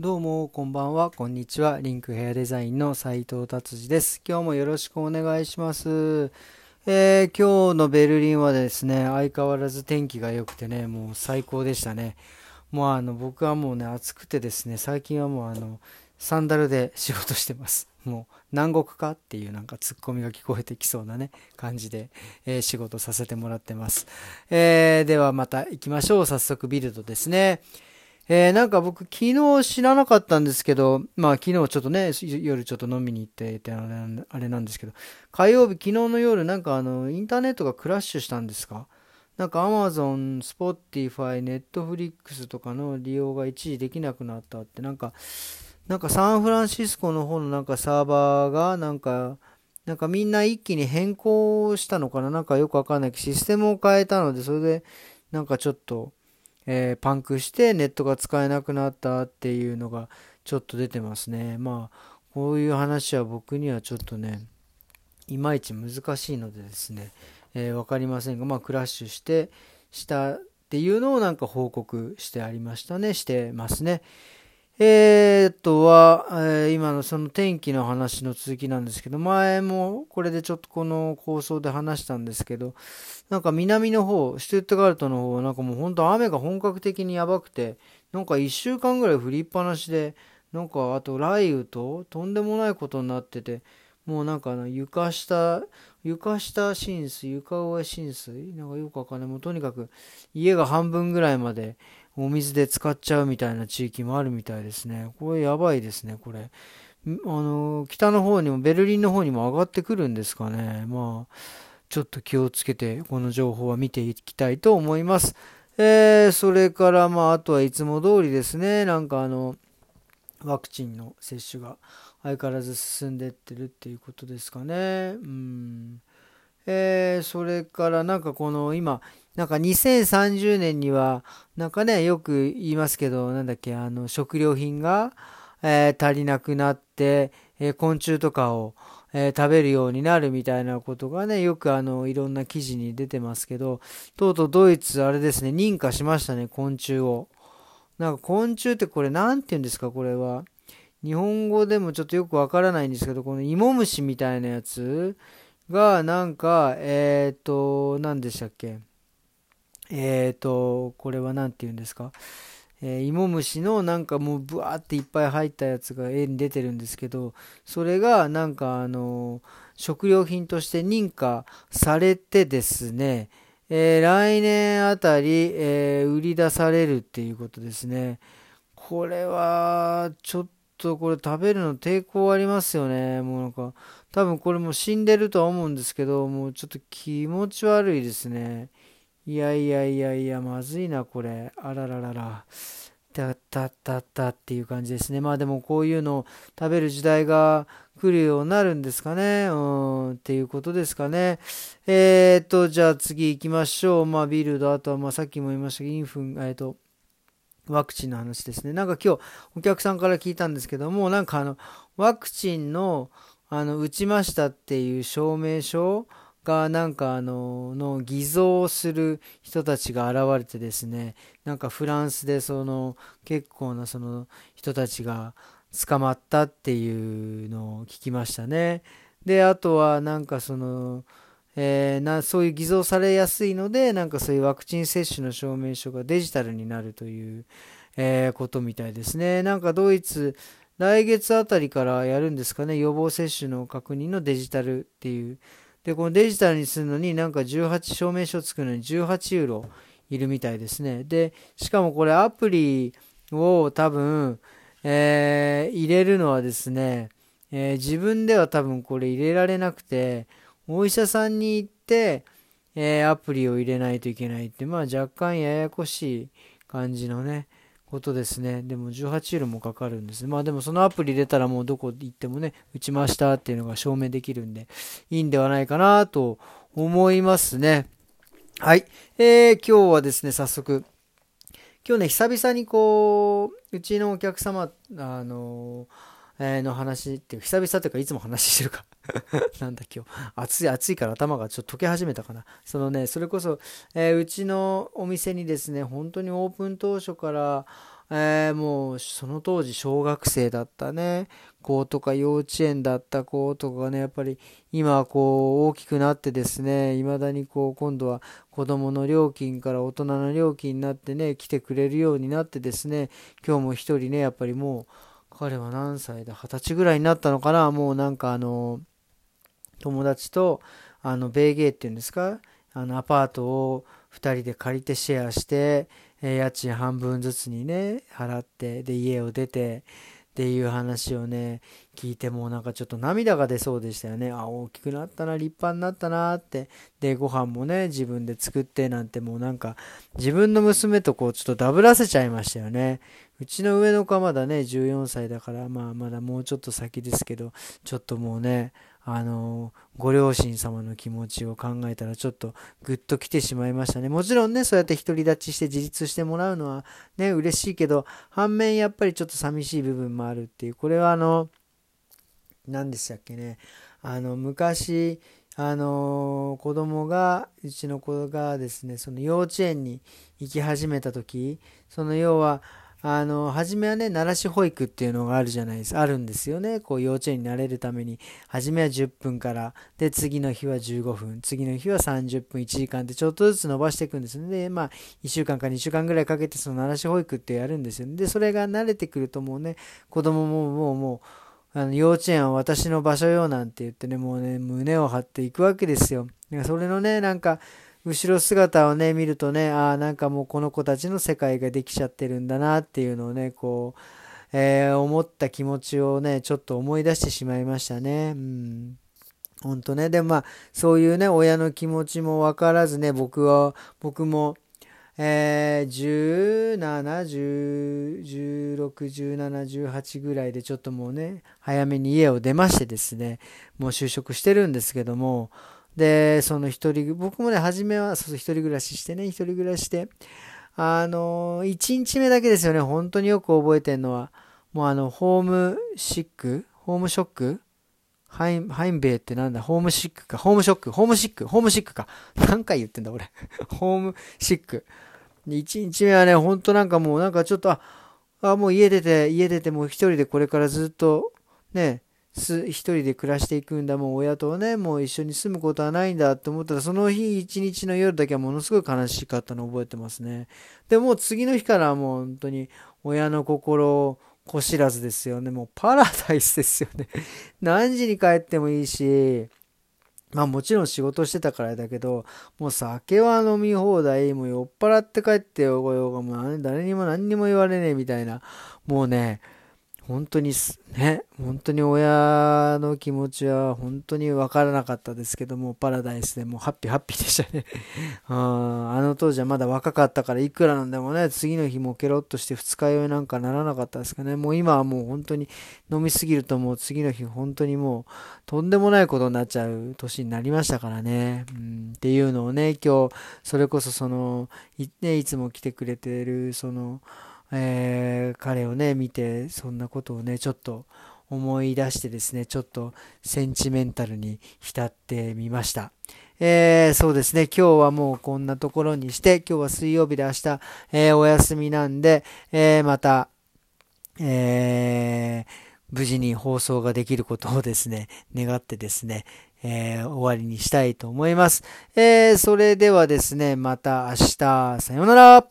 どうも、こんばんは、こんにちは。リンクヘアデザインの斉藤達治です。今日もよろしくお願いします。えー、今日のベルリンはですね、相変わらず天気が良くてね、もう最高でしたね。もうあの、僕はもうね、暑くてですね、最近はもうあの、サンダルで仕事してます。もう南国かっていうなんかツッコミが聞こえてきそうなね、感じで、えー、仕事させてもらってます。えー、ではまた行きましょう。早速ビルドですね。えー、なんか僕昨日知らなかったんですけど、まあ昨日ちょっとね、夜ちょっと飲みに行っててあれなんですけど、火曜日昨日の夜なんかあの、インターネットがクラッシュしたんですか？なんか Amazon、Spotify、Netflix とかの利用が一時できなくなったって、なんか、なんかサンフランシスコの方のなんかサーバーがなんか、なんかみんな一気に変更したのかな？なんかよくわかんないけど、システムを変えたので、それでなんかちょっと、えー、パンクしてネットが使えなくなったっていうのがちょっと出てますね。まあ、こういう話は僕にはちょっとね、いまいち難しいのでですね、えー、分かりませんが、まあ、クラッシュして、したっていうのをなんか報告してありましたね、してますね。えー、とは、えー、今のその天気の話の続きなんですけど、前もこれでちょっとこの構想で話したんですけど、なんか南の方、シュトゥットガルトの方はなんかもう本当雨が本格的にやばくて、なんか1週間ぐらい降りっぱなしで、なんかあと雷雨ととんでもないことになってて、もうなんか床下、床下浸水、床上浸水なんかよくわかんない。もうとにかく家が半分ぐらいまでお水で使っちゃうみたいな地域もあるみたいですね。これやばいですね、これ。あの、北の方にも、ベルリンの方にも上がってくるんですかね。まあ、ちょっと気をつけて、この情報は見ていきたいと思います。えー、それから、まあ、あとはいつも通りですね。なんかあの、ワクチンの接種が相変わらず進んでってるっていうことですかね。うん。えー、それからなんかこの今、なんか2030年には、なんかね、よく言いますけど、なんだっけ、あの、食料品が、えー、足りなくなって、えー、昆虫とかを、えー、食べるようになるみたいなことがね、よくあの、いろんな記事に出てますけど、とうとうドイツ、あれですね、認可しましたね、昆虫を。なんか昆虫ってこれ何て言うんですか、これは。日本語でもちょっとよくわからないんですけど、この芋虫みたいなやつが、なんか、えっ、ー、と、何でしたっけ？えっ、ー、と、これは何て言うんですか？えー、芋虫のなんかもうブワーっていっぱい入ったやつが絵に出てるんですけど、それがなんかあの、食料品として認可されてですね、えー、来年あたり、えー、売り出されるっていうことですね。これは、ちょっとこれ食べるの抵抗ありますよね。もうなんか、多分これも死んでるとは思うんですけど、もうちょっと気持ち悪いですね。いやいやいやいや、まずいな、これ。あらららら。たったったったっていう感じですね。まあでもこういうのを食べる時代が来るようになるんですかね。うん、っていうことですかね。えー、っと、じゃあ次行きましょう。まあビルド、あとはまあさっきも言いましたけど、インフン、えー、っと、ワクチンの話ですね。なんか今日お客さんから聞いたんですけども、なんかあの、ワクチンの、あの、打ちましたっていう証明書がなんかあのの偽造する人たちが現れてですねなんかフランスでその結構なその人たちが捕まったっていうのを聞きましたね。であとはなんかそのえー、なそういう偽造されやすいのでなんかそういうワクチン接種の証明書がデジタルになるという、えー、ことみたいですね。なんかドイツ来月あたりからやるんですかね予防接種の確認のデジタルっていうで、このデジタルにするのになんか18証明書を作るのに18ユーロいるみたいですね。で、しかもこれアプリを多分、えー、入れるのはですね、えー、自分では多分これ入れられなくて、お医者さんに行って、えー、アプリを入れないといけないって、まあ若干ややこしい感じのね、ことですね。でも18ユーロもかかるんです。まあでもそのアプリ入れたらもうどこ行ってもね、打ちましたっていうのが証明できるんで、いいんではないかなと思いますね。はい。えー、今日はですね、早速、今日ね、久々にこう、うちのお客様、あの、の話っていう、久々というかいつも話してるか なんだ今日。暑い暑いから頭がちょっと溶け始めたかな。そのね、それこそ、えー、うちのお店にですね、本当にオープン当初から、えー、もうその当時小学生だったね子とか幼稚園だった子とかがねやっぱり今こう大きくなってですね未だにこう今度は子供の料金から大人の料金になってね来てくれるようになってですね今日も一人ねやっぱりもう彼は何歳だ二十歳ぐらいになったのかな？もうなんかあの友達とあのベーゲーっていうんですか？あのアパートを2人で借りてシェアして、え家賃半分ずつにね払ってで家を出てっていう話をね聞いてもなんかちょっと涙が出そうでしたよね。あ大きくなったな立派になったなって。でご飯もね自分で作ってなんてもうなんか自分の娘とこうちょっとダブらせちゃいましたよね。うちの上の子はまだね14歳だからまあまだもうちょっと先ですけどちょっともうねあのご両親様の気持ちを考えたらちょっとグッと来てしまいましたね。もちろんね、そうやって独り立ちして自立してもらうのはね、嬉しいけど、反面やっぱりちょっと寂しい部分もあるっていう、これはあの、何でしたっけね、あの、昔、あの子供が、うちの子がですね、その幼稚園に行き始めた時、その要は、あの、初めはね、慣らし保育っていうのがあるじゃないですか。あるんですよね。こう、幼稚園になれるために、初めは10分から、で、次の日は15分、次の日は30分、1時間でちょっとずつ伸ばしていくんですね。で、まあ、1週間か2週間ぐらいかけて、その慣らし保育ってやるんですよね。で、それが慣れてくるともうね、子供ももう、もう、あの幼稚園は私の場所よなんて言ってね、もうね、胸を張っていくわけですよ。それのね、なんか、後ろ姿をね、見るとね、ああ、なんかもうこの子たちの世界ができちゃってるんだなっていうのをね、こう、えー、思った気持ちをね、ちょっと思い出してしまいましたね。うん。ほんとね。でもまあ、そういうね、親の気持ちもわからずね、僕は、僕も、えー、17、16、17、18ぐらいでちょっともうね、早めに家を出ましてですね、もう就職してるんですけども、で、その一人、僕もね、初めは、そうそう、一人暮らししてね、一人暮らしして、あの、一日目だけですよね、本当によく覚えてるのは、もうあの、ホームシックホームショックハイン、ハインベイってなんだ？ホームシックか。ホームショック。ホームシック。ホームシックか。何回言ってんだ俺。ホームシック。一日目はね、ほんとなんかもうなんかちょっと、あ、あもう家出て、家出てもう一人でこれからずっと、ね、す一人で暮らしていくんだ。もう親とねもう一緒に住むことはないんだって思ったらその日一日の夜だけはものすごい悲しかったのを覚えてますね。でもう次の日からもう本当に親の心をこしらずですよね。もうパラダイスですよね。何時に帰ってもいいしまあもちろん仕事してたからだけど、もう酒は飲み放題、もう酔っ払って帰ってよこようが、もう誰にも何にも言われねえみたいな、もうね、本当にね、本当に親の気持ちは本当に分からなかったですけども、パラダイスでもうハッピーハッピーでしたね あ。あの当時はまだ若かったからいくらなんでもね、次の日もケロッとして二日酔いなんかならなかったですかね。もう今はもう本当に飲みすぎるともう次の日本当にもうとんでもないことになっちゃう年になりましたからね。うん、っていうのをね、今日、それこそその、い,、ね、いつも来てくれてる、その、えー、彼をね、見て、そんなことをね、ちょっと思い出してですね、ちょっとセンチメンタルに浸ってみました。えー、そうですね、今日はもうこんなところにして、今日は水曜日で明日、えー、お休みなんで、えー、また、えー無事に放送ができることをですね、願ってですね、え終わりにしたいと思います。えそれではですね、また明日、さようなら